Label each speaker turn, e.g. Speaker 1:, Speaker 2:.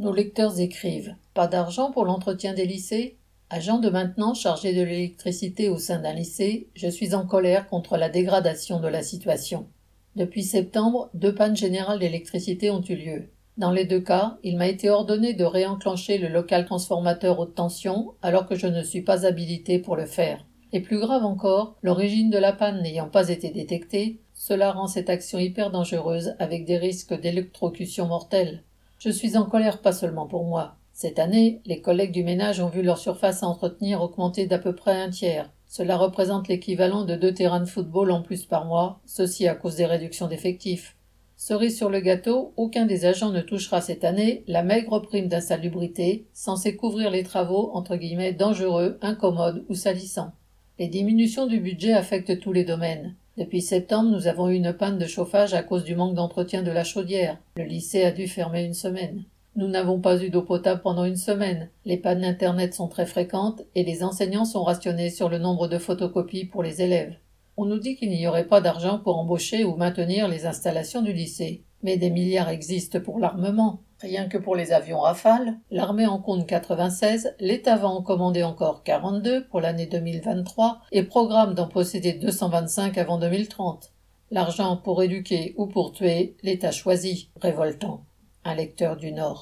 Speaker 1: Nos lecteurs écrivent Pas d'argent pour l'entretien des lycées? Agent de maintenance chargé de l'électricité au sein d'un lycée, je suis en colère contre la dégradation de la situation. Depuis septembre, deux pannes générales d'électricité ont eu lieu. Dans les deux cas, il m'a été ordonné de réenclencher le local transformateur haute tension alors que je ne suis pas habilité pour le faire. Et plus grave encore, l'origine de la panne n'ayant pas été détectée, cela rend cette action hyper dangereuse avec des risques d'électrocution mortelle. Je suis en colère pas seulement pour moi. Cette année, les collègues du ménage ont vu leur surface à entretenir augmenter d'à peu près un tiers. Cela représente l'équivalent de deux terrains de football en plus par mois, ceci à cause des réductions d'effectifs. Cerise sur le gâteau, aucun des agents ne touchera cette année la maigre prime d'insalubrité, censée couvrir les travaux entre guillemets dangereux, incommodes ou salissants. Les diminutions du budget affectent tous les domaines. Depuis septembre, nous avons eu une panne de chauffage à cause du manque d'entretien de la chaudière. Le lycée a dû fermer une semaine. Nous n'avons pas eu d'eau potable pendant une semaine. Les pannes d'Internet sont très fréquentes et les enseignants sont rationnés sur le nombre de photocopies pour les élèves. On nous dit qu'il n'y aurait pas d'argent pour embaucher ou maintenir les installations du lycée. Mais des milliards existent pour l'armement. Rien que pour les avions Rafale, l'armée en compte 96, l'État va en commander encore 42 pour l'année 2023 et programme d'en posséder 225 avant 2030. L'argent pour éduquer ou pour tuer, l'État choisit. Révoltant. Un lecteur du Nord.